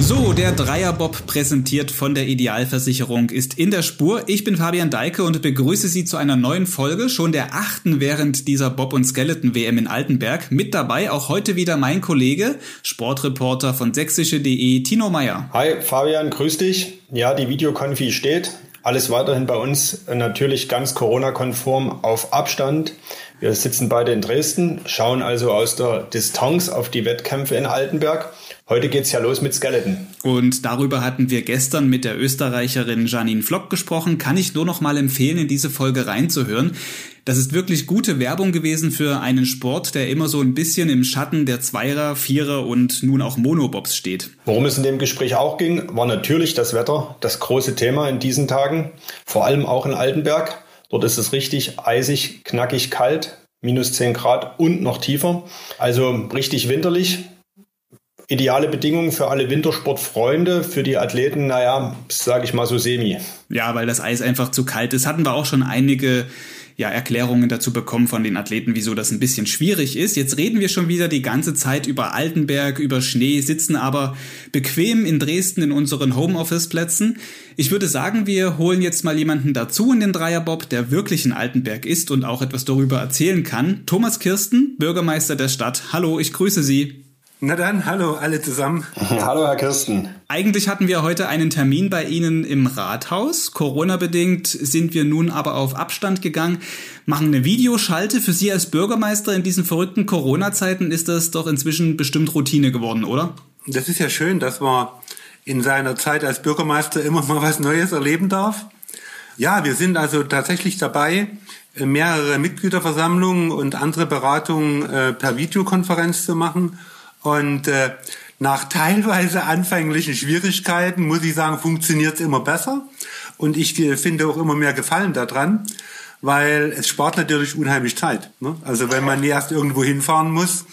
So, der Dreierbob präsentiert von der Idealversicherung ist in der Spur. Ich bin Fabian Deike und begrüße Sie zu einer neuen Folge, schon der achten während dieser Bob- und Skeleton-WM in Altenberg. Mit dabei auch heute wieder mein Kollege, Sportreporter von sächsische.de, Tino Meyer. Hi Fabian, grüß dich. Ja, die Videokonfi steht. Alles weiterhin bei uns natürlich ganz Corona-konform auf Abstand. Wir sitzen beide in Dresden, schauen also aus der Distanz auf die Wettkämpfe in Altenberg. Heute geht's ja los mit Skeleton. Und darüber hatten wir gestern mit der Österreicherin Janine Flock gesprochen. Kann ich nur noch mal empfehlen, in diese Folge reinzuhören. Das ist wirklich gute Werbung gewesen für einen Sport, der immer so ein bisschen im Schatten der Zweier, Vierer und nun auch Monobobs steht. Worum es in dem Gespräch auch ging, war natürlich das Wetter, das große Thema in diesen Tagen, vor allem auch in Altenberg. Dort ist es richtig eisig, knackig kalt, minus 10 Grad und noch tiefer. Also richtig winterlich. Ideale Bedingungen für alle Wintersportfreunde, für die Athleten, naja, sage ich mal so semi. Ja, weil das Eis einfach zu kalt ist. Hatten wir auch schon einige ja, Erklärungen dazu bekommen von den Athleten, wieso das ein bisschen schwierig ist. Jetzt reden wir schon wieder die ganze Zeit über Altenberg, über Schnee, sitzen aber bequem in Dresden in unseren Homeoffice-Plätzen. Ich würde sagen, wir holen jetzt mal jemanden dazu in den Dreierbob, der wirklich in Altenberg ist und auch etwas darüber erzählen kann. Thomas Kirsten, Bürgermeister der Stadt. Hallo, ich grüße Sie. Na dann, hallo alle zusammen. hallo Herr Kirsten. Eigentlich hatten wir heute einen Termin bei Ihnen im Rathaus. Corona-bedingt sind wir nun aber auf Abstand gegangen, machen eine Videoschalte. Für Sie als Bürgermeister in diesen verrückten Corona-Zeiten ist das doch inzwischen bestimmt Routine geworden, oder? Das ist ja schön, dass man in seiner Zeit als Bürgermeister immer mal was Neues erleben darf. Ja, wir sind also tatsächlich dabei, mehrere Mitgliederversammlungen und andere Beratungen äh, per Videokonferenz zu machen und äh, nach teilweise anfänglichen Schwierigkeiten, muss ich sagen, funktioniert es immer besser. Und ich äh, finde auch immer mehr Gefallen daran, weil es spart natürlich unheimlich Zeit. Ne? Also wenn man nie erst irgendwo hinfahren muss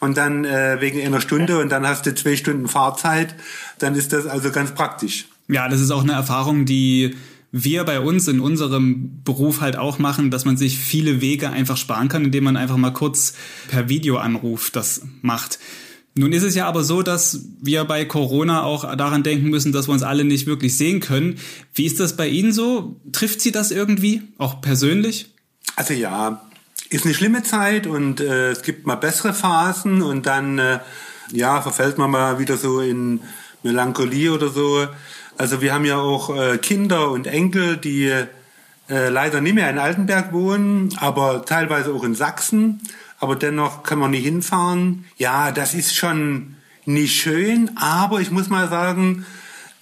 und dann äh, wegen einer Stunde und dann hast du zwei Stunden Fahrzeit, dann ist das also ganz praktisch. Ja, das ist auch eine Erfahrung, die wir bei uns in unserem Beruf halt auch machen, dass man sich viele Wege einfach sparen kann, indem man einfach mal kurz per Videoanruf das macht. Nun ist es ja aber so, dass wir bei Corona auch daran denken müssen, dass wir uns alle nicht wirklich sehen können. Wie ist das bei Ihnen so? Trifft Sie das irgendwie, auch persönlich? Also ja, ist eine schlimme Zeit und äh, es gibt mal bessere Phasen und dann äh, ja verfällt man mal wieder so in Melancholie oder so. Also wir haben ja auch äh, Kinder und Enkel, die äh, leider nicht mehr in Altenberg wohnen, aber teilweise auch in Sachsen aber dennoch kann man nicht hinfahren. Ja, das ist schon nicht schön, aber ich muss mal sagen,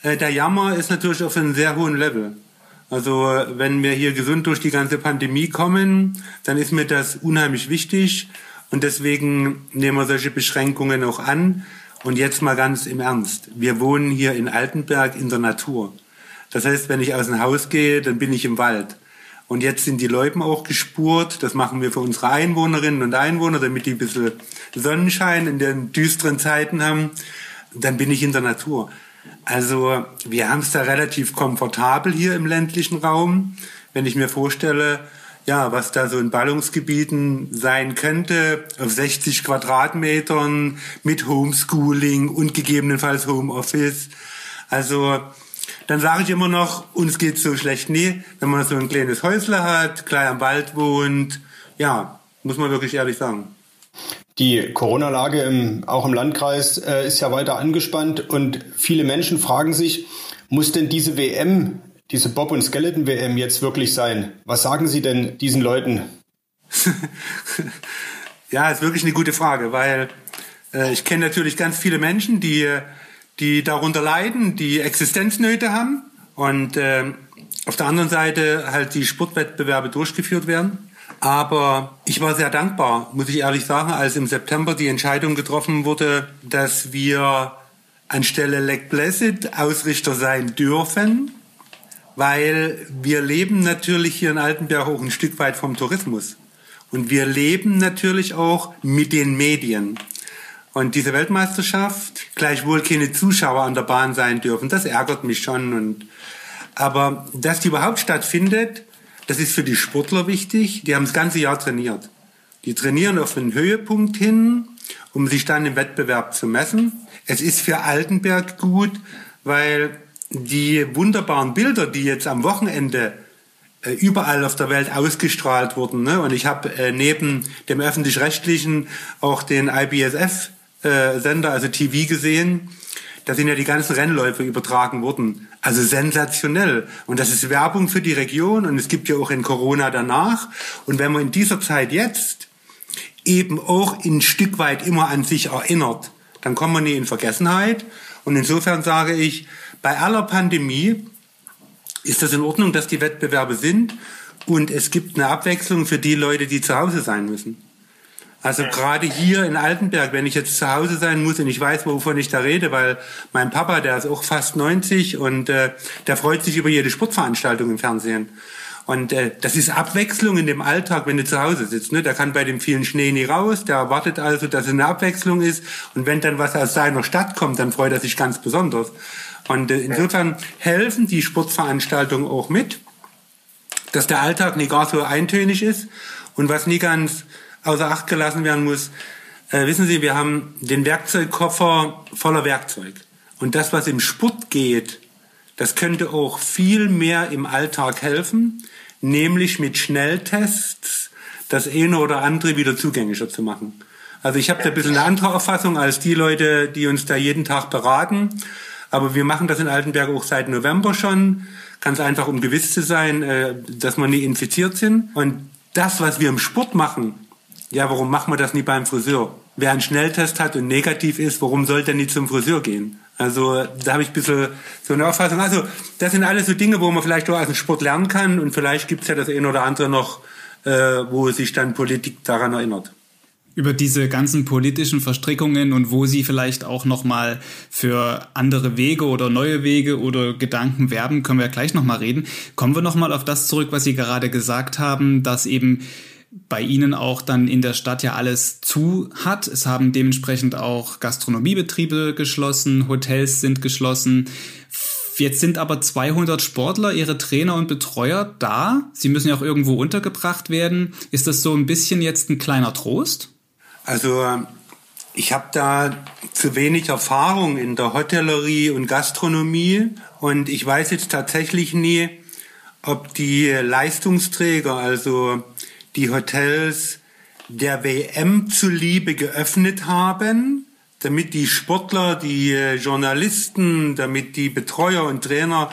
äh, der Jammer ist natürlich auf einem sehr hohen Level. Also wenn wir hier gesund durch die ganze Pandemie kommen, dann ist mir das unheimlich wichtig und deswegen nehmen wir solche Beschränkungen auch an. Und jetzt mal ganz im Ernst. Wir wohnen hier in Altenberg in der Natur. Das heißt, wenn ich aus dem Haus gehe, dann bin ich im Wald. Und jetzt sind die Läupen auch gespurt. Das machen wir für unsere Einwohnerinnen und Einwohner, damit die ein bisschen Sonnenschein in den düsteren Zeiten haben. Dann bin ich in der Natur. Also wir haben es da relativ komfortabel hier im ländlichen Raum. Wenn ich mir vorstelle, ja, was da so in Ballungsgebieten sein könnte, auf 60 Quadratmetern mit Homeschooling und gegebenenfalls Homeoffice. Also dann sage ich immer noch, uns geht's so schlecht nie, wenn man so ein kleines Häusle hat, klein am Wald wohnt. Ja, muss man wirklich ehrlich sagen. Die Corona-Lage auch im Landkreis äh, ist ja weiter angespannt und viele Menschen fragen sich, muss denn diese WM, diese Bob- und Skeleton-WM jetzt wirklich sein? Was sagen Sie denn diesen Leuten? ja, ist wirklich eine gute Frage, weil äh, ich kenne natürlich ganz viele Menschen, die die darunter leiden, die Existenznöte haben und äh, auf der anderen Seite halt die Sportwettbewerbe durchgeführt werden. Aber ich war sehr dankbar, muss ich ehrlich sagen, als im September die Entscheidung getroffen wurde, dass wir anstelle Lake Blessed Ausrichter sein dürfen, weil wir leben natürlich hier in Altenberg auch ein Stück weit vom Tourismus. Und wir leben natürlich auch mit den Medien. Und diese Weltmeisterschaft, gleichwohl keine Zuschauer an der Bahn sein dürfen, das ärgert mich schon. Und, aber dass die überhaupt stattfindet, das ist für die Sportler wichtig. Die haben das ganze Jahr trainiert. Die trainieren auf einen Höhepunkt hin um sich dann im Wettbewerb zu messen. Es ist für Altenberg gut, weil die wunderbaren Bilder, die jetzt am Wochenende äh, überall auf der Welt ausgestrahlt wurden, ne? und ich habe äh, neben dem öffentlich-rechtlichen auch den IBSF-Sender, äh, also TV gesehen, da sind ja die ganzen Rennläufe übertragen worden. Also sensationell. Und das ist Werbung für die Region und es gibt ja auch in Corona danach. Und wenn man in dieser Zeit jetzt eben auch ein Stück weit immer an sich erinnert, dann kommt man nie in Vergessenheit. Und insofern sage ich, bei aller Pandemie ist das in Ordnung, dass die Wettbewerbe sind und es gibt eine Abwechslung für die Leute, die zu Hause sein müssen. Also gerade hier in Altenberg, wenn ich jetzt zu Hause sein muss und ich weiß, wovon ich da rede, weil mein Papa, der ist auch fast 90 und äh, der freut sich über jede Sportveranstaltung im Fernsehen. Und äh, das ist Abwechslung in dem Alltag, wenn du zu Hause sitzt. Ne? Der kann bei dem vielen Schnee nie raus, der erwartet also, dass es eine Abwechslung ist. Und wenn dann was aus seiner Stadt kommt, dann freut er sich ganz besonders. Und äh, insofern helfen die Sportveranstaltungen auch mit, dass der Alltag nicht gar so eintönig ist. Und was nie ganz außer Acht gelassen werden muss. Äh, wissen Sie, wir haben den Werkzeugkoffer voller Werkzeug. Und das, was im Sport geht, das könnte auch viel mehr im Alltag helfen, nämlich mit Schnelltests das eine oder andere wieder zugänglicher zu machen. Also ich habe da ein bisschen eine andere Auffassung als die Leute, die uns da jeden Tag beraten. Aber wir machen das in Altenberg auch seit November schon, ganz einfach, um gewiss zu sein, äh, dass wir nie infiziert sind. Und das, was wir im Sport machen, ja, warum machen wir das nicht beim Friseur? Wer einen Schnelltest hat und negativ ist, warum sollte er nicht zum Friseur gehen? Also da habe ich ein bisschen so eine Auffassung. Also das sind alles so Dinge, wo man vielleicht auch aus dem Sport lernen kann und vielleicht gibt es ja das eine oder andere noch, äh, wo sich dann Politik daran erinnert. Über diese ganzen politischen Verstrickungen und wo sie vielleicht auch nochmal für andere Wege oder neue Wege oder Gedanken werben, können wir gleich nochmal reden. Kommen wir nochmal auf das zurück, was Sie gerade gesagt haben, dass eben bei Ihnen auch dann in der Stadt ja alles zu hat. Es haben dementsprechend auch Gastronomiebetriebe geschlossen, Hotels sind geschlossen. Jetzt sind aber 200 Sportler, ihre Trainer und Betreuer da. Sie müssen ja auch irgendwo untergebracht werden. Ist das so ein bisschen jetzt ein kleiner Trost? Also ich habe da zu wenig Erfahrung in der Hotellerie und Gastronomie und ich weiß jetzt tatsächlich nie, ob die Leistungsträger, also die Hotels der WM zuliebe geöffnet haben, damit die Sportler, die Journalisten, damit die Betreuer und Trainer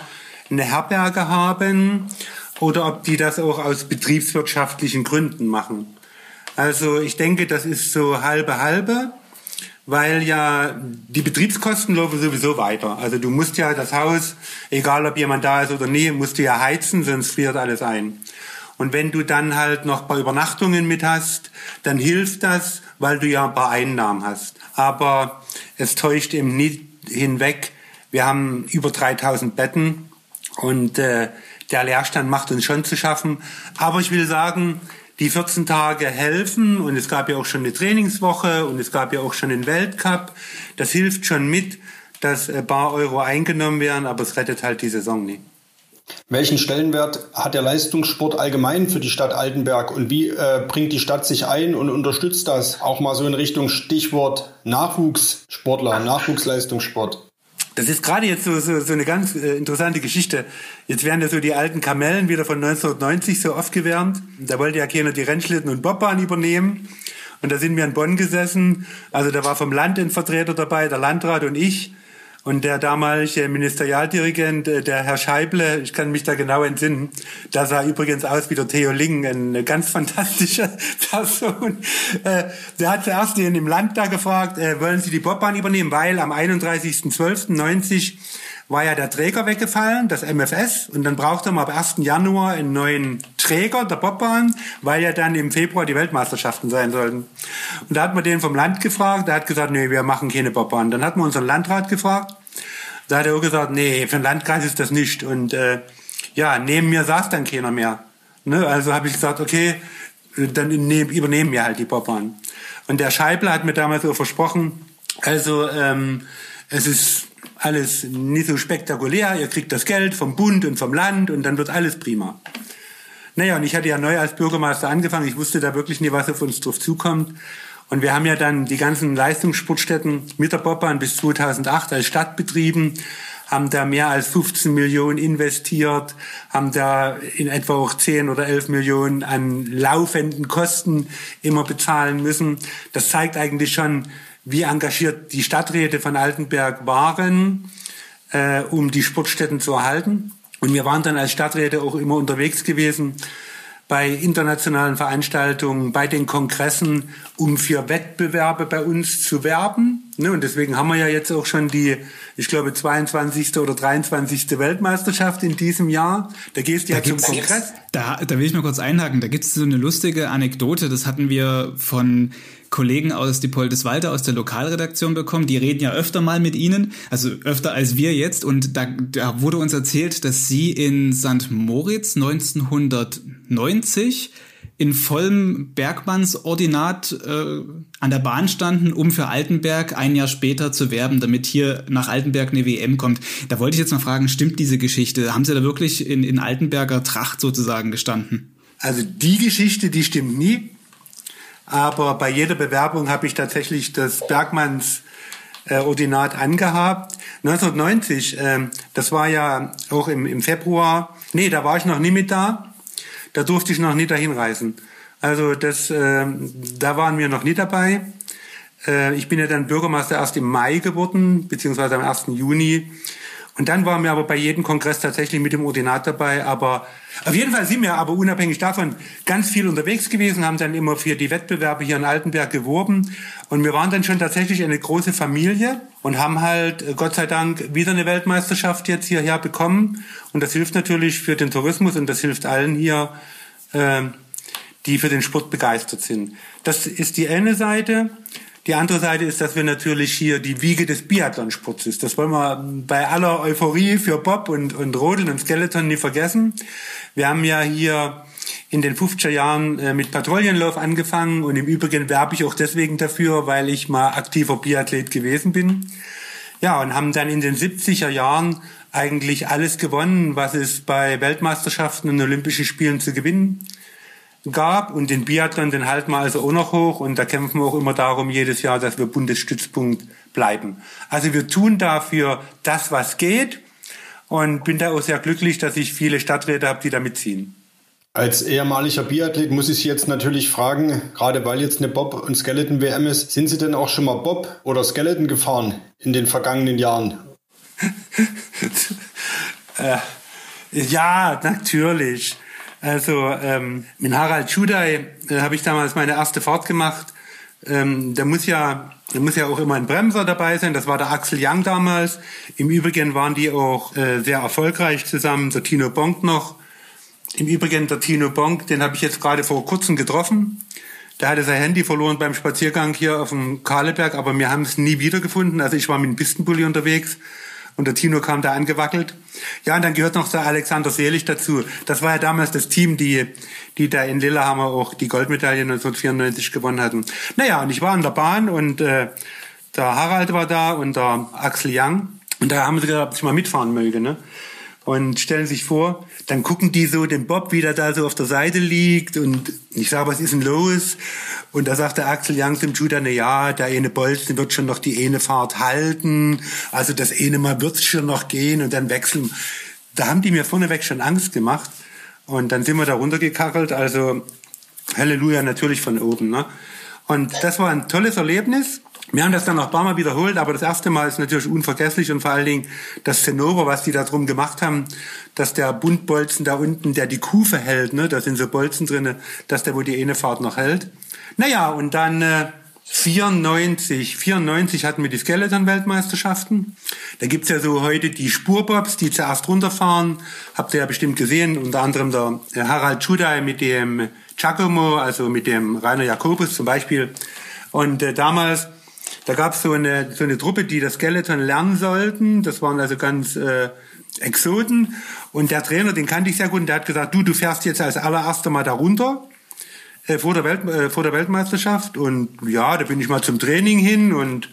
eine Herberge haben oder ob die das auch aus betriebswirtschaftlichen Gründen machen. Also ich denke, das ist so halbe halbe, weil ja die Betriebskosten laufen sowieso weiter. Also du musst ja das Haus, egal ob jemand da ist oder nie, musst du ja heizen, sonst friert alles ein. Und wenn du dann halt noch ein paar Übernachtungen mit hast, dann hilft das, weil du ja ein paar Einnahmen hast. Aber es täuscht eben nicht hinweg. Wir haben über 3000 Betten und äh, der Leerstand macht uns schon zu schaffen. Aber ich will sagen, die 14 Tage helfen und es gab ja auch schon eine Trainingswoche und es gab ja auch schon einen Weltcup. Das hilft schon mit, dass ein paar Euro eingenommen werden, aber es rettet halt die Saison nicht. Welchen Stellenwert hat der Leistungssport allgemein für die Stadt Altenberg und wie äh, bringt die Stadt sich ein und unterstützt das? Auch mal so in Richtung Stichwort Nachwuchssportler, Nachwuchsleistungssport. Das ist gerade jetzt so, so, so eine ganz äh, interessante Geschichte. Jetzt werden ja so die alten Kamellen wieder von 1990 so oft gewärmt. Da wollte ja keiner die Rennschlitten und Bobbahn übernehmen. Und da sind wir in Bonn gesessen. Also da war vom Land ein Vertreter dabei, der Landrat und ich. Und der damalige Ministerialdirigent, äh, der Herr Scheible, ich kann mich da genau entsinnen, da sah übrigens aus wie der Theo Ling, eine ganz fantastische Person. Äh, der hat zuerst den im Land da gefragt, äh, wollen Sie die Bobbahn übernehmen? Weil am 31.12.90 war ja der Träger weggefallen, das MFS, und dann brauchte man ab 1. Januar einen neuen Träger der Bobbahn, weil ja dann im Februar die Weltmeisterschaften sein sollten. Und da hat man den vom Land gefragt, der hat gesagt, nee, wir machen keine Bobbahn. Dann hat man unseren Landrat gefragt, da hat er auch gesagt, nee, für den Landkreis ist das nicht. Und äh, ja, neben mir saß dann keiner mehr. Ne? Also habe ich gesagt, okay, dann übernehmen wir halt die Bobbahn. Und der Scheibler hat mir damals so versprochen, also ähm, es ist alles nicht so spektakulär, ihr kriegt das Geld vom Bund und vom Land und dann wird alles prima. Naja, und ich hatte ja neu als Bürgermeister angefangen, ich wusste da wirklich nie, was auf uns drauf zukommt. Und wir haben ja dann die ganzen Leistungssportstätten mit der Bobbahn bis 2008 als Stadt betrieben, haben da mehr als 15 Millionen investiert, haben da in etwa auch 10 oder 11 Millionen an laufenden Kosten immer bezahlen müssen. Das zeigt eigentlich schon, wie engagiert die Stadträte von Altenberg waren, äh, um die Sportstätten zu erhalten. Und wir waren dann als Stadträte auch immer unterwegs gewesen bei internationalen Veranstaltungen, bei den Kongressen, um für Wettbewerbe bei uns zu werben. Ne, und deswegen haben wir ja jetzt auch schon die, ich glaube, 22. oder 23. Weltmeisterschaft in diesem Jahr. Da gehst du ja zum Kongress. Da, da will ich mal kurz einhaken. Da gibt es so eine lustige Anekdote. Das hatten wir von Kollegen aus Diepoldeswalde aus der Lokalredaktion bekommen. Die reden ja öfter mal mit ihnen, also öfter als wir jetzt. Und da, da wurde uns erzählt, dass sie in St. Moritz 1990 in vollem Bergmannsordinat äh, an der Bahn standen, um für Altenberg ein Jahr später zu werben, damit hier nach Altenberg eine WM kommt. Da wollte ich jetzt mal fragen, stimmt diese Geschichte? Haben Sie da wirklich in, in Altenberger Tracht sozusagen gestanden? Also die Geschichte, die stimmt nie. Aber bei jeder Bewerbung habe ich tatsächlich das Bergmanns äh, Ordinat angehabt. 1990, äh, das war ja auch im, im Februar. Nee, da war ich noch nie mit da. Da durfte ich noch nie dahin reisen. Also das, äh, da waren wir noch nie dabei. Äh, ich bin ja dann Bürgermeister erst im Mai geworden, beziehungsweise am 1. Juni. Und dann waren wir aber bei jedem Kongress tatsächlich mit dem Ordinat dabei. Aber auf jeden Fall sind wir aber unabhängig davon ganz viel unterwegs gewesen, haben dann immer für die Wettbewerbe hier in Altenberg geworben. Und wir waren dann schon tatsächlich eine große Familie und haben halt äh, Gott sei Dank wieder eine Weltmeisterschaft jetzt hierher bekommen. Und das hilft natürlich für den Tourismus und das hilft allen hier, äh, die für den Sport begeistert sind. Das ist die eine Seite. Die andere Seite ist, dass wir natürlich hier die Wiege des Biathlonsports ist. Das wollen wir bei aller Euphorie für Bob und, und Rodeln und Skeleton nie vergessen. Wir haben ja hier in den 50er Jahren äh, mit Patrouillenlauf angefangen und im Übrigen werbe ich auch deswegen dafür, weil ich mal aktiver Biathlet gewesen bin. Ja, und haben dann in den 70er Jahren eigentlich alles gewonnen, was es bei Weltmeisterschaften und Olympischen Spielen zu gewinnen gab und den Biathlon, den halten wir also auch noch hoch und da kämpfen wir auch immer darum jedes Jahr, dass wir Bundesstützpunkt bleiben. Also wir tun dafür das, was geht und bin da auch sehr glücklich, dass ich viele Stadträte habe, die da mitziehen. Als ehemaliger Biathlet muss ich Sie jetzt natürlich fragen, gerade weil jetzt eine Bob- und Skeleton-WM ist, sind Sie denn auch schon mal Bob oder Skeleton gefahren in den vergangenen Jahren? äh, ja, natürlich. Also ähm, mit Harald Schudai äh, habe ich damals meine erste Fahrt gemacht. Ähm, da muss ja da muss ja auch immer ein Bremser dabei sein. Das war der Axel Young damals. Im Übrigen waren die auch äh, sehr erfolgreich zusammen. Der Tino Bonk noch. Im Übrigen der Tino Bonk, den habe ich jetzt gerade vor kurzem getroffen. Der hatte sein Handy verloren beim Spaziergang hier auf dem Kahleberg, aber wir haben es nie wiedergefunden. Also ich war mit dem Pistenbully unterwegs und der Tino kam da angewackelt. Ja, und dann gehört noch der Alexander Selig dazu. Das war ja damals das Team, die, die da in Lillehammer auch die Goldmedaille 1994 gewonnen hatten. Naja, und ich war an der Bahn und äh, der Harald war da und der Axel Young. Und da haben sie gesagt, ob ich mal mitfahren möge. Ne? Und stellen sich vor, dann gucken die so den Bob, wie der da so auf der Seite liegt und ich sage, was ist denn los? Und da sagt der Axel Young zum Judah, na ja, der eine Bolzen wird schon noch die eine Fahrt halten, also das eine Mal wird's schon noch gehen und dann wechseln. Da haben die mir vorneweg schon Angst gemacht und dann sind wir da runtergekachelt, also Halleluja natürlich von oben. Ne? Und das war ein tolles Erlebnis wir haben das dann noch ein paar Mal wiederholt, aber das erste Mal ist natürlich unvergesslich und vor allen Dingen das Zinnober, was die da drum gemacht haben, dass der Buntbolzen da unten, der die Kufe hält, ne, da sind so Bolzen drinne, dass der wohl die eine Fahrt noch hält. Naja, und dann äh, 94, 94 hatten wir die Skeleton-Weltmeisterschaften. Da gibt's ja so heute die Spurbobs, die zuerst runterfahren. Habt ihr ja bestimmt gesehen, unter anderem der Harald Schudai mit dem Giacomo, also mit dem Rainer Jakobus zum Beispiel. Und äh, damals da gab es so eine, so eine Truppe, die das Skeleton lernen sollten. Das waren also ganz äh, Exoten. Und der Trainer, den kannte ich sehr gut, und der hat gesagt, du, du fährst jetzt als allererster mal da runter äh, vor, der Welt, äh, vor der Weltmeisterschaft. Und ja, da bin ich mal zum Training hin und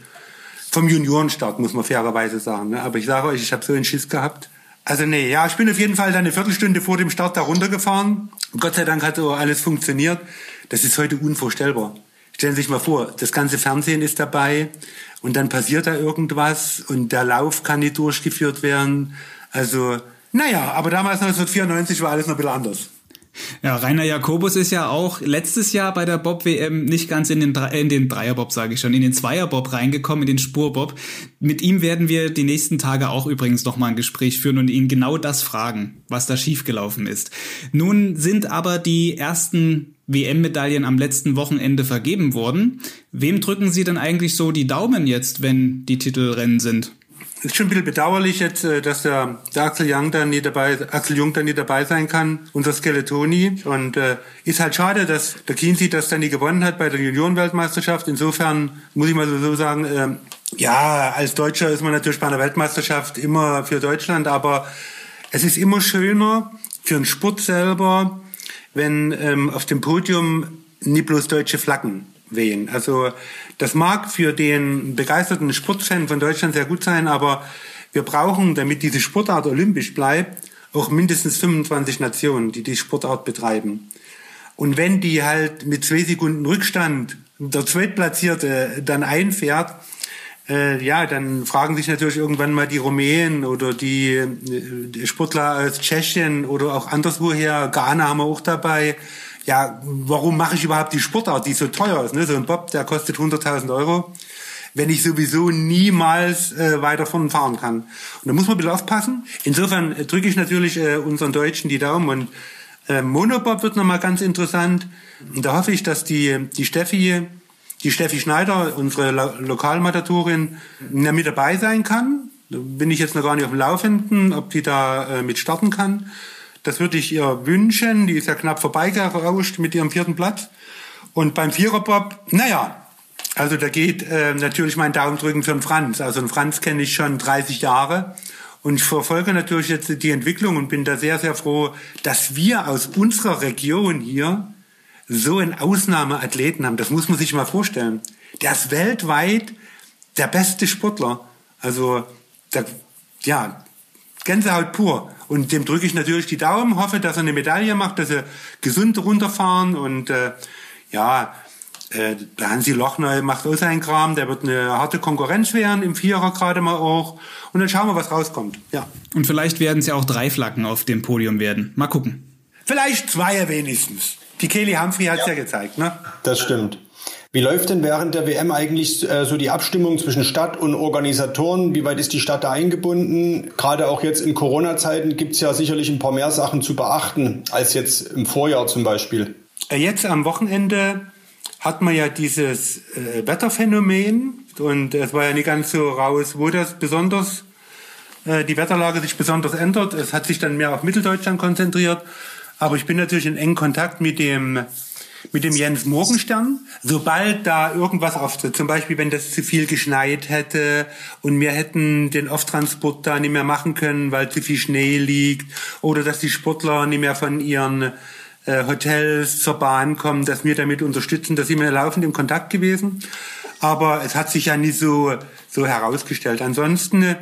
vom Juniorenstart, muss man fairerweise sagen. Ne? Aber ich sage euch, ich habe so einen Schiss gehabt. Also nee, ja, ich bin auf jeden Fall dann eine Viertelstunde vor dem Start da runtergefahren. Und Gott sei Dank hat so alles funktioniert. Das ist heute unvorstellbar. Stellen Sie sich mal vor, das ganze Fernsehen ist dabei und dann passiert da irgendwas und der Lauf kann nicht durchgeführt werden. Also, naja, aber damals 1994 war alles noch ein bisschen anders. Ja, Rainer Jakobus ist ja auch letztes Jahr bei der Bob-WM nicht ganz in den, in den Dreierbob, sage ich schon, in den Zweierbob reingekommen, in den Spurbob. Mit ihm werden wir die nächsten Tage auch übrigens nochmal ein Gespräch führen und ihn genau das fragen, was da schiefgelaufen ist. Nun sind aber die ersten WM-Medaillen am letzten Wochenende vergeben worden. Wem drücken Sie denn eigentlich so die Daumen jetzt, wenn die Titelrennen sind? Ist schon ein bisschen bedauerlich jetzt, äh, dass der, der Axel Young dann nie dabei, Axel Jung dann nie dabei sein kann, unser Skeletoni. Und äh, ist halt schade, dass der Kinsey das dann nie gewonnen hat bei der Juniorenweltmeisterschaft. Insofern muss ich mal so sagen, äh, ja, als Deutscher ist man natürlich bei einer Weltmeisterschaft immer für Deutschland, aber es ist immer schöner für den Sport selber, wenn ähm, auf dem Podium nie bloß deutsche Flaggen wehen. Also das mag für den begeisterten Sportfan von Deutschland sehr gut sein, aber wir brauchen, damit diese Sportart olympisch bleibt, auch mindestens 25 Nationen, die die Sportart betreiben. Und wenn die halt mit zwei Sekunden Rückstand der Zweitplatzierte dann einfährt, äh, ja, dann fragen sich natürlich irgendwann mal die Rumänen oder die, die Sportler aus Tschechien oder auch anderswoher, Ghana haben wir auch dabei, ja, warum mache ich überhaupt die Sportart, die so teuer ist? Ne? So ein Bob, der kostet 100.000 Euro, wenn ich sowieso niemals äh, weiter von fahren kann. Und da muss man ein bisschen aufpassen. Insofern äh, drücke ich natürlich äh, unseren Deutschen die Daumen und äh, Monobob wird nochmal ganz interessant. Und da hoffe ich, dass die, die Steffi, die Steffi Schneider, unsere Lo Lokalmatatorin, mit dabei sein kann. Da bin ich jetzt noch gar nicht auf dem Laufenden, ob die da äh, mit starten kann. Das würde ich ihr wünschen. Die ist ja knapp vorbeigerauscht mit ihrem vierten Platz. Und beim Viererbob, naja, also da geht äh, natürlich mein Daumen drücken für den Franz. Also den Franz kenne ich schon 30 Jahre. Und ich verfolge natürlich jetzt die Entwicklung und bin da sehr, sehr froh, dass wir aus unserer Region hier so einen Ausnahmeathleten haben. Das muss man sich mal vorstellen. Der ist weltweit der beste Sportler. Also, der, ja, Gänsehaut pur. Und dem drücke ich natürlich die Daumen, hoffe, dass er eine Medaille macht, dass er gesund runterfahren und äh, ja, äh, der Hansi Lochner macht auch seinen Kram, der wird eine harte Konkurrenz werden, im Vierer gerade mal auch. Und dann schauen wir, was rauskommt. Ja. Und vielleicht werden es ja auch drei Flaggen auf dem Podium werden. Mal gucken. Vielleicht zwei wenigstens. Die Kelly Humphrey hat es ja. ja gezeigt, ne? Das stimmt. Wie läuft denn während der WM eigentlich äh, so die Abstimmung zwischen Stadt und Organisatoren? Wie weit ist die Stadt da eingebunden? Gerade auch jetzt in Corona-Zeiten gibt es ja sicherlich ein paar mehr Sachen zu beachten als jetzt im Vorjahr zum Beispiel. Äh, jetzt am Wochenende hat man ja dieses äh, Wetterphänomen und es war ja nicht ganz so raus, wo das besonders äh, die Wetterlage sich besonders ändert. Es hat sich dann mehr auf Mitteldeutschland konzentriert. Aber ich bin natürlich in engen Kontakt mit dem mit dem Jens Morgenstern. Sobald da irgendwas auftritt, zum Beispiel wenn das zu viel geschneit hätte und wir hätten den Offtransport da nicht mehr machen können, weil zu viel Schnee liegt oder dass die Sportler nicht mehr von ihren äh, Hotels zur Bahn kommen, dass wir damit unterstützen, da sind wir laufend im Kontakt gewesen. Aber es hat sich ja nicht so, so herausgestellt. Ansonsten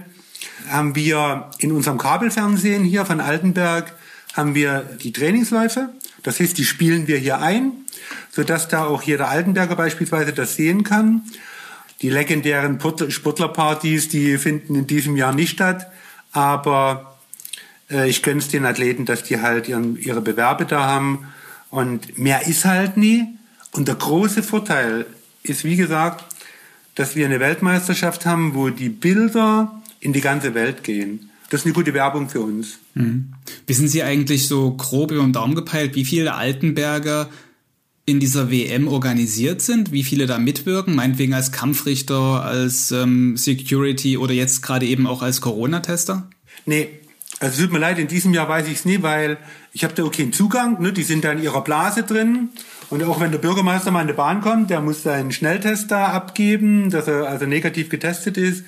haben wir in unserem Kabelfernsehen hier von Altenberg haben wir die Trainingsläufe. Das heißt, die spielen wir hier ein sodass da auch jeder Altenberger beispielsweise das sehen kann. Die legendären Sportlerpartys, die finden in diesem Jahr nicht statt, aber äh, ich es den Athleten, dass die halt ihren, ihre Bewerbe da haben und mehr ist halt nie. Und der große Vorteil ist, wie gesagt, dass wir eine Weltmeisterschaft haben, wo die Bilder in die ganze Welt gehen. Das ist eine gute Werbung für uns. Mhm. Wissen Sie eigentlich so grob über den Daumen gepeilt, wie viele Altenberger in dieser WM organisiert sind, wie viele da mitwirken, meinetwegen als Kampfrichter, als ähm, Security oder jetzt gerade eben auch als Corona-Tester? Nee, also tut mir leid, in diesem Jahr weiß ich es nie, weil ich habe da auch keinen Zugang, ne? die sind da in ihrer Blase drin und auch wenn der Bürgermeister mal in die Bahn kommt, der muss seinen Schnelltest da abgeben, dass er also negativ getestet ist.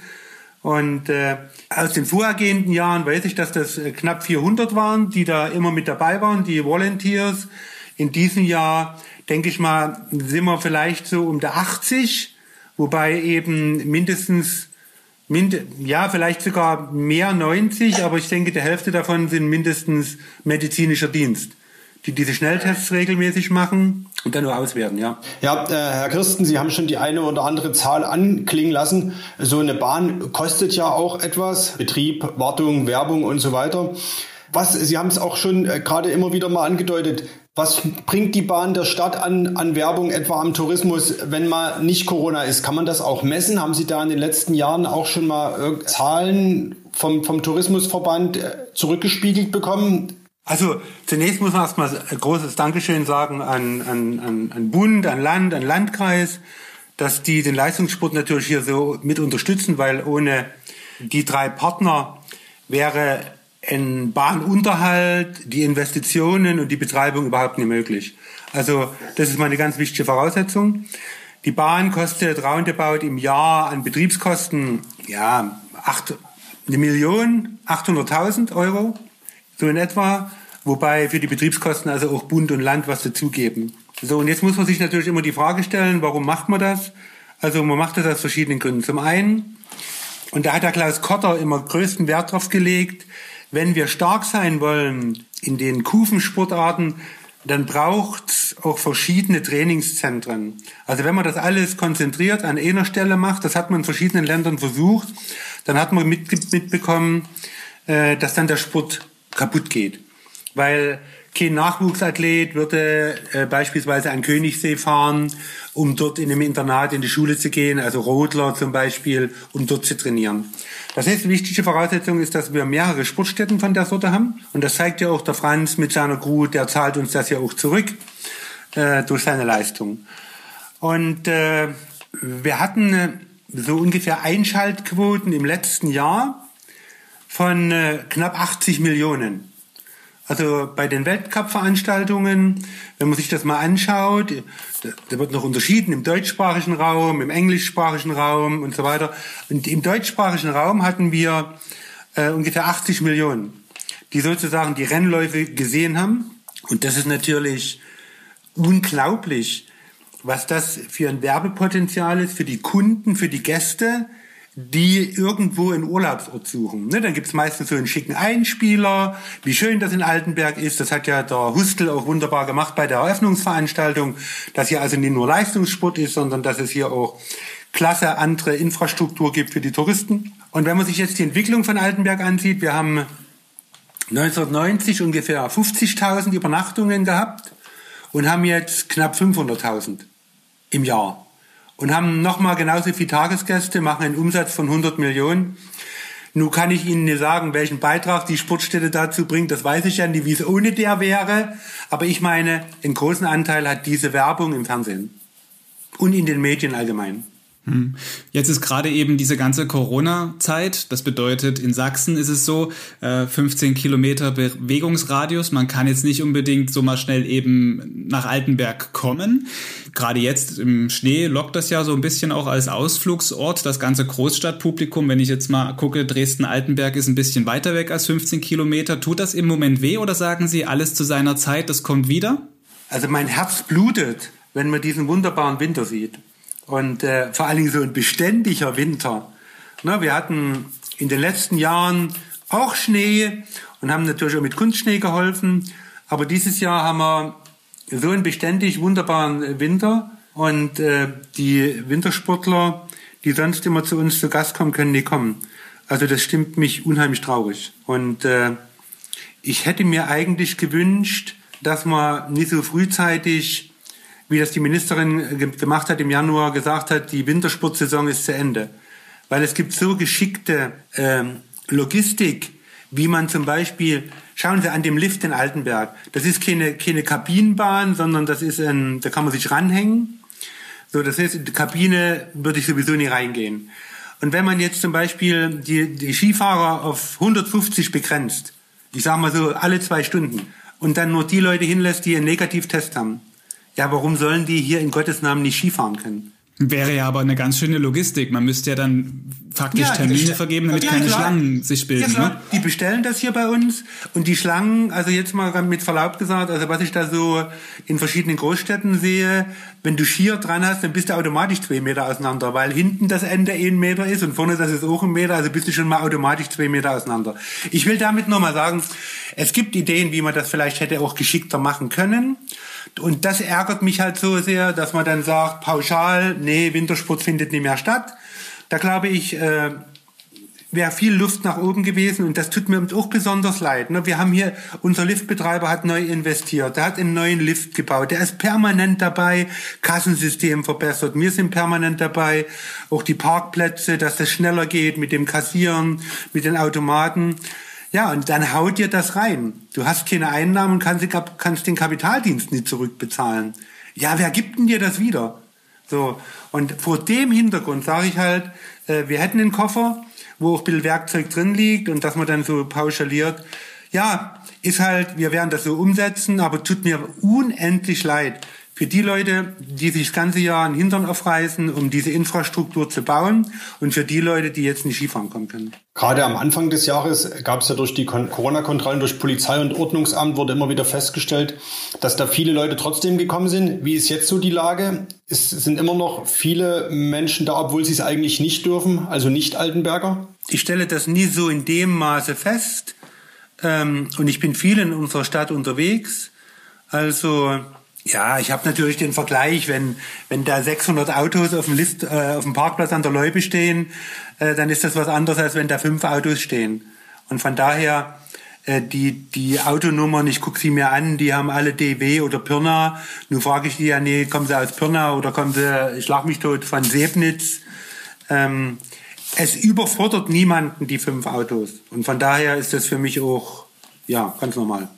Und äh, aus den vorhergehenden Jahren weiß ich, dass das äh, knapp 400 waren, die da immer mit dabei waren, die Volunteers. In diesem Jahr denke ich mal, sind wir vielleicht so um der 80, wobei eben mindestens, mind, ja, vielleicht sogar mehr 90, aber ich denke, die Hälfte davon sind mindestens medizinischer Dienst, die diese Schnelltests regelmäßig machen und dann nur auswerten, ja. Ja, äh, Herr Kirsten, Sie haben schon die eine oder andere Zahl anklingen lassen. So eine Bahn kostet ja auch etwas. Betrieb, Wartung, Werbung und so weiter. Was, Sie haben es auch schon äh, gerade immer wieder mal angedeutet. Was bringt die Bahn der Stadt an, an Werbung, etwa am Tourismus, wenn mal nicht Corona ist? Kann man das auch messen? Haben Sie da in den letzten Jahren auch schon mal äh, Zahlen vom, vom Tourismusverband äh, zurückgespiegelt bekommen? Also zunächst muss man erstmal ein großes Dankeschön sagen an, an, an, an Bund, an Land, an Landkreis, dass die den Leistungssport natürlich hier so mit unterstützen, weil ohne die drei Partner wäre ein Bahnunterhalt, die Investitionen und die Betreibung überhaupt nicht möglich. Also das ist mal eine ganz wichtige Voraussetzung. Die Bahn kostet roundabout im Jahr an Betriebskosten ja acht, eine Million, 800.000 Euro, so in etwa wobei für die Betriebskosten also auch Bund und Land was dazugeben. So, und jetzt muss man sich natürlich immer die Frage stellen, warum macht man das? Also man macht das aus verschiedenen Gründen. Zum einen, und da hat der Klaus Kotter immer größten Wert drauf gelegt, wenn wir stark sein wollen in den Kufensportarten, dann braucht auch verschiedene Trainingszentren. Also wenn man das alles konzentriert an einer Stelle macht, das hat man in verschiedenen Ländern versucht, dann hat man mitbekommen, äh, dass dann der Sport kaputt geht weil kein Nachwuchsathlet würde äh, beispielsweise an Königssee fahren, um dort in einem Internat in die Schule zu gehen, also Rodler zum Beispiel, um dort zu trainieren. Das die wichtige Voraussetzung ist, dass wir mehrere Sportstätten von der Sorte haben. Und das zeigt ja auch der Franz mit seiner Crew, der zahlt uns das ja auch zurück äh, durch seine Leistung. Und äh, wir hatten äh, so ungefähr Einschaltquoten im letzten Jahr von äh, knapp 80 Millionen. Also bei den Weltcup-Veranstaltungen, wenn man sich das mal anschaut, da wird noch unterschieden im deutschsprachigen Raum, im englischsprachigen Raum und so weiter. Und im deutschsprachigen Raum hatten wir äh, ungefähr 80 Millionen, die sozusagen die Rennläufe gesehen haben. Und das ist natürlich unglaublich, was das für ein Werbepotenzial ist für die Kunden, für die Gäste, die irgendwo einen Urlaubsort suchen. Ne, dann gibt's meistens so einen schicken Einspieler, wie schön das in Altenberg ist. Das hat ja der Hustel auch wunderbar gemacht bei der Eröffnungsveranstaltung, dass hier also nicht nur Leistungssport ist, sondern dass es hier auch klasse andere Infrastruktur gibt für die Touristen. Und wenn man sich jetzt die Entwicklung von Altenberg ansieht, wir haben 1990 ungefähr 50.000 Übernachtungen gehabt und haben jetzt knapp 500.000 im Jahr und haben nochmal genauso viele Tagesgäste, machen einen Umsatz von 100 Millionen. Nun kann ich Ihnen nicht sagen, welchen Beitrag die Sportstätte dazu bringt. Das weiß ich ja nicht, wie es ohne der wäre. Aber ich meine, einen großen Anteil hat diese Werbung im Fernsehen und in den Medien allgemein. Hm. Jetzt ist gerade eben diese ganze Corona-Zeit. Das bedeutet, in Sachsen ist es so, 15 äh, Kilometer Bewegungsradius. Man kann jetzt nicht unbedingt so mal schnell eben nach Altenberg kommen. Gerade jetzt im Schnee lockt das ja so ein bisschen auch als Ausflugsort. Das ganze Großstadtpublikum, wenn ich jetzt mal gucke, Dresden-Altenberg ist ein bisschen weiter weg als 15 Kilometer. Tut das im Moment weh oder sagen Sie alles zu seiner Zeit, das kommt wieder? Also mein Herz blutet, wenn man diesen wunderbaren Winter sieht. Und äh, vor allen Dingen so ein beständiger Winter. Na, wir hatten in den letzten Jahren auch Schnee und haben natürlich auch mit Kunstschnee geholfen. Aber dieses Jahr haben wir so einen beständig wunderbaren Winter und äh, die Wintersportler, die sonst immer zu uns zu Gast kommen, können nicht kommen. Also das stimmt mich unheimlich traurig. Und äh, ich hätte mir eigentlich gewünscht, dass man nicht so frühzeitig wie das die Ministerin gemacht hat im Januar, gesagt hat, die Wintersportsaison ist zu Ende. Weil es gibt so geschickte ähm, Logistik, wie man zum Beispiel, schauen Sie an dem Lift in Altenberg, das ist keine, keine Kabinenbahn, sondern das ist ein, da kann man sich ranhängen. So, das heißt, in die Kabine würde ich sowieso nie reingehen. Und wenn man jetzt zum Beispiel die, die Skifahrer auf 150 begrenzt, ich sage mal so alle zwei Stunden, und dann nur die Leute hinlässt, die einen Negativtest haben, ja, warum sollen die hier in Gottes Namen nicht Skifahren können? Wäre ja aber eine ganz schöne Logistik. Man müsste ja dann faktisch ja, Termine vergeben, damit ja, keine klar. Schlangen sich bilden. Ja, ne? Die bestellen das hier bei uns und die Schlangen, also jetzt mal mit Verlaub gesagt, also was ich da so in verschiedenen Großstädten sehe, wenn du Skier dran hast, dann bist du automatisch zwei Meter auseinander, weil hinten das Ende ein Meter ist und vorne das ist auch ein Meter, also bist du schon mal automatisch zwei Meter auseinander. Ich will damit nur mal sagen, es gibt Ideen, wie man das vielleicht hätte auch geschickter machen können. Und das ärgert mich halt so sehr, dass man dann sagt, pauschal, nee, Wintersport findet nicht mehr statt. Da glaube ich, äh, wäre viel Luft nach oben gewesen und das tut mir auch besonders leid. Ne? Wir haben hier, unser Liftbetreiber hat neu investiert, der hat einen neuen Lift gebaut, der ist permanent dabei, Kassensystem verbessert, wir sind permanent dabei, auch die Parkplätze, dass das schneller geht mit dem Kassieren, mit den Automaten. Ja, und dann haut dir das rein. Du hast keine Einnahmen und kannst, kannst den Kapitaldienst nicht zurückbezahlen. Ja, wer gibt denn dir das wieder? So. Und vor dem Hintergrund sage ich halt, äh, wir hätten einen Koffer, wo auch ein bisschen Werkzeug drin liegt und dass man dann so pauschaliert. Ja, ist halt, wir werden das so umsetzen, aber tut mir unendlich leid, für die Leute, die sich das ganze Jahr einen Hintern aufreißen, um diese Infrastruktur zu bauen und für die Leute, die jetzt nicht Skifahren kommen können. Gerade am Anfang des Jahres gab es ja durch die Corona-Kontrollen durch Polizei und Ordnungsamt wurde immer wieder festgestellt, dass da viele Leute trotzdem gekommen sind. Wie ist jetzt so die Lage? Es sind immer noch viele Menschen da, obwohl sie es eigentlich nicht dürfen, also nicht Altenberger? Ich stelle das nie so in dem Maße fest. Ähm, und ich bin viel in unserer Stadt unterwegs. Also ja, ich habe natürlich den Vergleich, wenn wenn da 600 Autos auf dem Lift, äh, auf dem Parkplatz an der Loipe stehen, äh, dann ist das was anderes, als wenn da fünf Autos stehen. Und von daher äh, die die Autonummern, ich gucke sie mir an, die haben alle DW oder Pirna. Nun frage ich die ja, nee, kommen sie aus Pirna oder kommen sie, ich schlag mich tot, von Sebnitz. Ähm, es überfordert niemanden die fünf Autos. Und von daher ist das für mich auch ja ganz normal.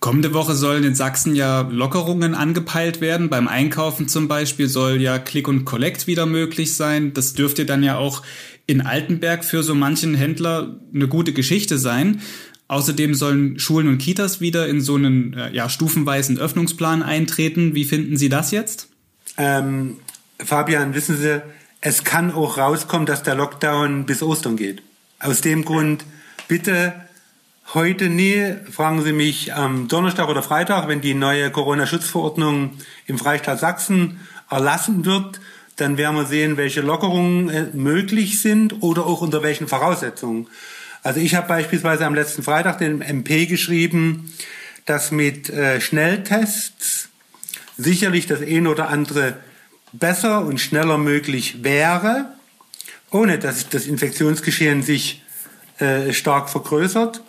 Kommende Woche sollen in Sachsen ja Lockerungen angepeilt werden. Beim Einkaufen zum Beispiel soll ja Click und Collect wieder möglich sein. Das dürfte dann ja auch in Altenberg für so manchen Händler eine gute Geschichte sein. Außerdem sollen Schulen und Kitas wieder in so einen äh, ja, stufenweisen Öffnungsplan eintreten. Wie finden Sie das jetzt? Ähm, Fabian, wissen Sie, es kann auch rauskommen, dass der Lockdown bis Ostern geht. Aus dem Grund bitte Heute nie, fragen Sie mich am Donnerstag oder Freitag, wenn die neue Corona-Schutzverordnung im Freistaat Sachsen erlassen wird, dann werden wir sehen, welche Lockerungen äh, möglich sind oder auch unter welchen Voraussetzungen. Also ich habe beispielsweise am letzten Freitag den MP geschrieben, dass mit äh, Schnelltests sicherlich das eine oder andere besser und schneller möglich wäre, ohne dass das Infektionsgeschehen sich äh, stark vergrößert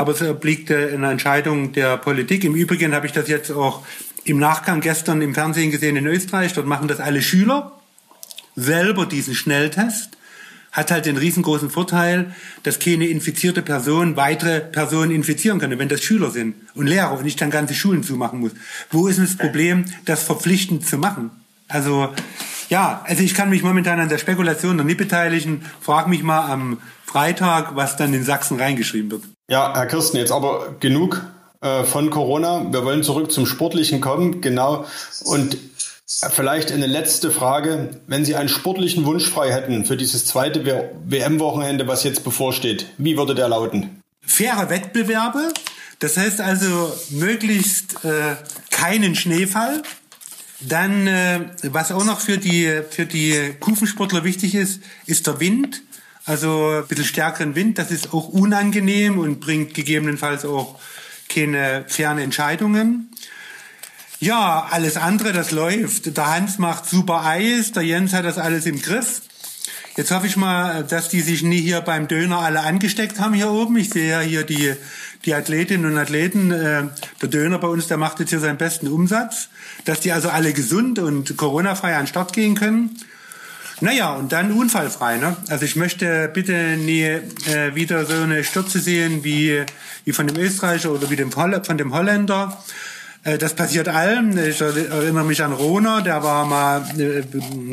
aber es obliegt eine Entscheidung der Politik. Im Übrigen habe ich das jetzt auch im Nachgang gestern im Fernsehen gesehen in Österreich. Dort machen das alle Schüler selber diesen Schnelltest. Hat halt den riesengroßen Vorteil, dass keine infizierte Person weitere Personen infizieren kann, wenn das Schüler sind und Lehrer und ich dann ganze Schulen zumachen muss. Wo ist das Problem, das verpflichtend zu machen? Also ja, also ich kann mich momentan an der Spekulation noch nicht beteiligen. Frag mich mal am Freitag, was dann in Sachsen reingeschrieben wird. Ja, Herr Kirsten, jetzt aber genug äh, von Corona. Wir wollen zurück zum Sportlichen kommen. Genau. Und vielleicht eine letzte Frage. Wenn Sie einen sportlichen Wunsch frei hätten für dieses zweite WM-Wochenende, was jetzt bevorsteht, wie würde der lauten? Faire Wettbewerbe. Das heißt also möglichst äh, keinen Schneefall. Dann, äh, was auch noch für die, für die Kufensportler wichtig ist, ist der Wind. Also ein bisschen stärkeren Wind, das ist auch unangenehm und bringt gegebenenfalls auch keine fairen Entscheidungen. Ja, alles andere, das läuft. Der Hans macht super Eis, der Jens hat das alles im Griff. Jetzt hoffe ich mal, dass die sich nie hier beim Döner alle angesteckt haben hier oben. Ich sehe ja hier die, die Athletinnen und Athleten. Äh, der Döner bei uns, der macht jetzt hier seinen besten Umsatz. Dass die also alle gesund und Corona-frei an den Start gehen können. Naja, und dann unfallfrei. Ne? Also ich möchte bitte nie äh, wieder so eine Stürze sehen wie, wie von dem Österreicher oder wie dem Holl von dem Holländer. Äh, das passiert allen. Ich erinnere mich an Rona, der war mal, äh,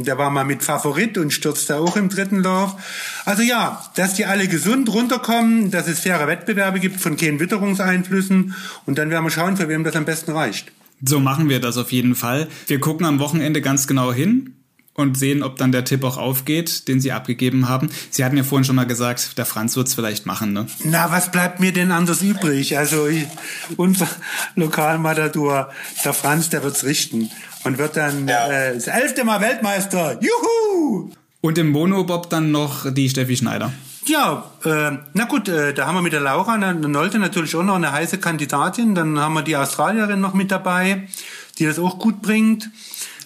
der war mal mit Favorit und stürzte auch im dritten Lauf. Also ja, dass die alle gesund runterkommen, dass es faire Wettbewerbe gibt von keinen Witterungseinflüssen und dann werden wir schauen, für wem das am besten reicht. So machen wir das auf jeden Fall. Wir gucken am Wochenende ganz genau hin und sehen, ob dann der Tipp auch aufgeht, den Sie abgegeben haben. Sie hatten ja vorhin schon mal gesagt, der Franz wird es vielleicht machen, ne? Na, was bleibt mir denn anders übrig? Also ich, unser Lokalmatador, der Franz, der wird's richten und wird dann ja. äh, das elfte Mal Weltmeister. Juhu! Und im Monobob dann noch die Steffi Schneider. Ja, äh, na gut, äh, da haben wir mit der Laura eine Nolte natürlich auch noch eine heiße Kandidatin. Dann haben wir die Australierin noch mit dabei, die das auch gut bringt.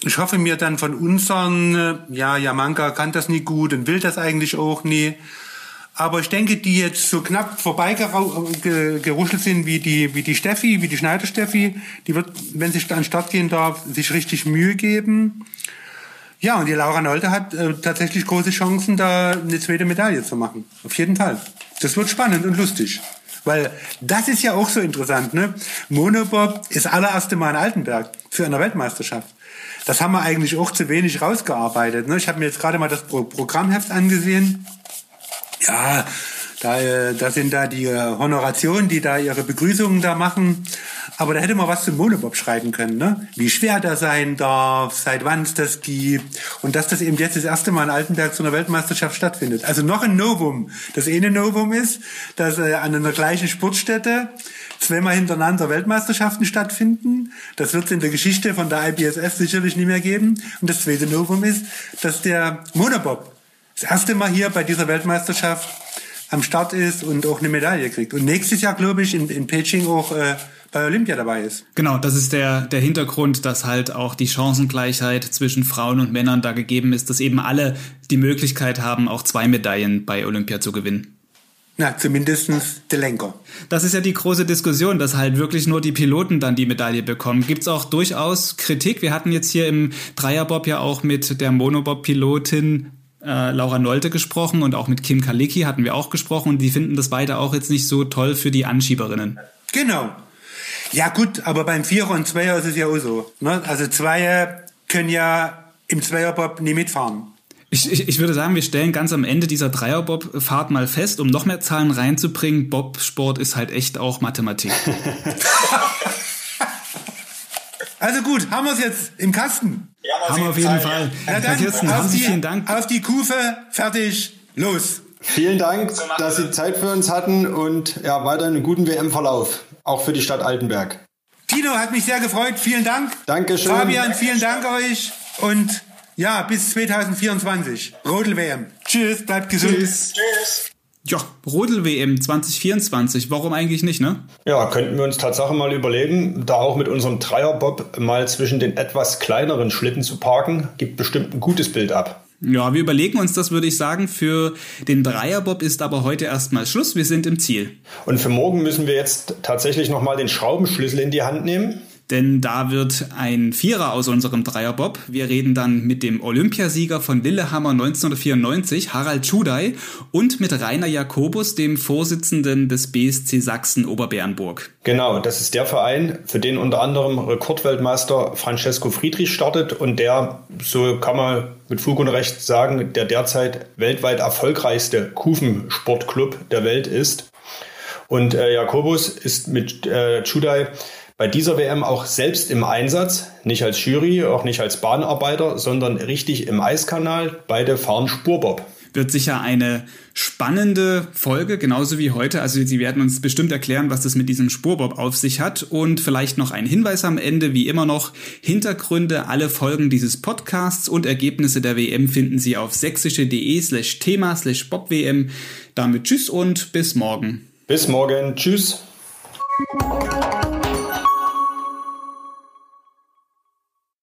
Ich hoffe mir dann von unseren, äh, ja, Yamanka kann das nie gut und will das eigentlich auch nie. Aber ich denke, die jetzt so knapp vorbeigeruschelt sind wie die, wie die Steffi, wie die Schneider Steffi, die wird, wenn sie an den Start gehen darf, sich richtig Mühe geben. Ja, und die Laura Nolte hat äh, tatsächlich große Chancen, da eine zweite Medaille zu machen. Auf jeden Fall. Das wird spannend und lustig. Weil das ist ja auch so interessant, ne? Monobob ist allererste Mal in Altenberg für eine Weltmeisterschaft. Das haben wir eigentlich auch zu wenig rausgearbeitet. Ne? Ich habe mir jetzt gerade mal das Programmheft angesehen. Ja, da, äh, da sind da die äh, Honorationen, die da ihre Begrüßungen da machen. Aber da hätte man was zum Monobob schreiben können, ne? Wie schwer der sein darf, seit wann es das gibt und dass das eben jetzt das erste Mal in Altenberg zu einer Weltmeisterschaft stattfindet. Also noch ein Novum. Das eine Novum ist, dass äh, an einer gleichen Sportstätte zweimal hintereinander Weltmeisterschaften stattfinden. Das wird es in der Geschichte von der IBSF sicherlich nie mehr geben. Und das zweite Novum ist, dass der Monobob das erste Mal hier bei dieser Weltmeisterschaft am Start ist und auch eine Medaille kriegt. Und nächstes Jahr, glaube ich, in, in Peking auch äh, bei Olympia dabei ist. Genau, das ist der, der Hintergrund, dass halt auch die Chancengleichheit zwischen Frauen und Männern da gegeben ist, dass eben alle die Möglichkeit haben, auch zwei Medaillen bei Olympia zu gewinnen. Na, zumindest der Lenker. Das ist ja die große Diskussion, dass halt wirklich nur die Piloten dann die Medaille bekommen. Gibt es auch durchaus Kritik? Wir hatten jetzt hier im Dreierbob ja auch mit der Monobob-Pilotin äh, Laura Nolte gesprochen und auch mit Kim Kalicki hatten wir auch gesprochen und die finden das beide auch jetzt nicht so toll für die Anschieberinnen. Genau. Ja gut, aber beim Vierer und Zweier ist es ja auch so. Ne? Also Zweier können ja im Zweierbob nie mitfahren. Ich, ich, ich würde sagen, wir stellen ganz am Ende dieser Dreierbob-Fahrt mal fest, um noch mehr Zahlen reinzubringen, Bobsport ist halt echt auch Mathematik. also gut, haben wir es jetzt im Kasten? Ja, haben wir auf jeden Fall. Fall. Ja. dann, Kirsten, auf, die, vielen Dank. auf die Kufe, fertig, los. Vielen Dank, so dass Sie Zeit für uns hatten und ja, weiter einen guten WM-Verlauf, auch für die Stadt Altenberg. Tino hat mich sehr gefreut, vielen Dank. Dankeschön. Fabian, vielen Dank euch und ja, bis 2024. Rodel-WM. Tschüss, bleibt gesund. Tschüss. Tschüss. Ja, Rodel-WM 2024, warum eigentlich nicht, ne? Ja, könnten wir uns Tatsache mal überlegen, da auch mit unserem Dreierbob mal zwischen den etwas kleineren Schlitten zu parken, gibt bestimmt ein gutes Bild ab. Ja, wir überlegen uns das, würde ich sagen. Für den Dreierbob ist aber heute erstmal Schluss. Wir sind im Ziel. Und für morgen müssen wir jetzt tatsächlich nochmal den Schraubenschlüssel in die Hand nehmen denn da wird ein Vierer aus unserem Dreierbob. Wir reden dann mit dem Olympiasieger von Lillehammer 1994, Harald Schudai, und mit Rainer Jakobus, dem Vorsitzenden des BSC Sachsen Oberbernburg. Genau, das ist der Verein, für den unter anderem Rekordweltmeister Francesco Friedrich startet und der, so kann man mit Fug und Recht sagen, der derzeit weltweit erfolgreichste Kufensportclub der Welt ist. Und äh, Jakobus ist mit äh, Chudai bei dieser WM auch selbst im Einsatz, nicht als Jury, auch nicht als Bahnarbeiter, sondern richtig im Eiskanal. Beide fahren Spurbob. Wird sicher eine spannende Folge, genauso wie heute. Also Sie werden uns bestimmt erklären, was das mit diesem Spurbob auf sich hat. Und vielleicht noch ein Hinweis am Ende, wie immer noch, Hintergründe, alle Folgen dieses Podcasts und Ergebnisse der WM finden Sie auf sächsische.de slash Thema slash BobWM. Damit tschüss und bis morgen. Bis morgen. Tschüss.